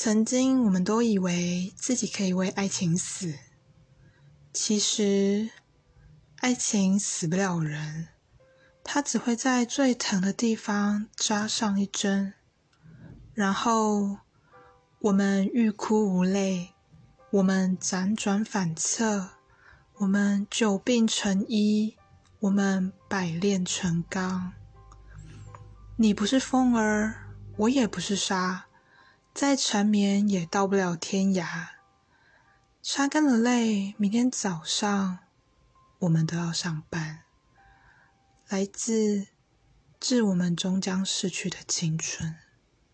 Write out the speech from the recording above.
曾经，我们都以为自己可以为爱情死，其实，爱情死不了人，它只会在最疼的地方扎上一针，然后我们欲哭无泪，我们辗转反侧，我们久病成医，我们百炼成钢。你不是风儿，我也不是沙。再缠绵也到不了天涯，擦干了泪，明天早上我们都要上班。来自致我们终将逝去的青春。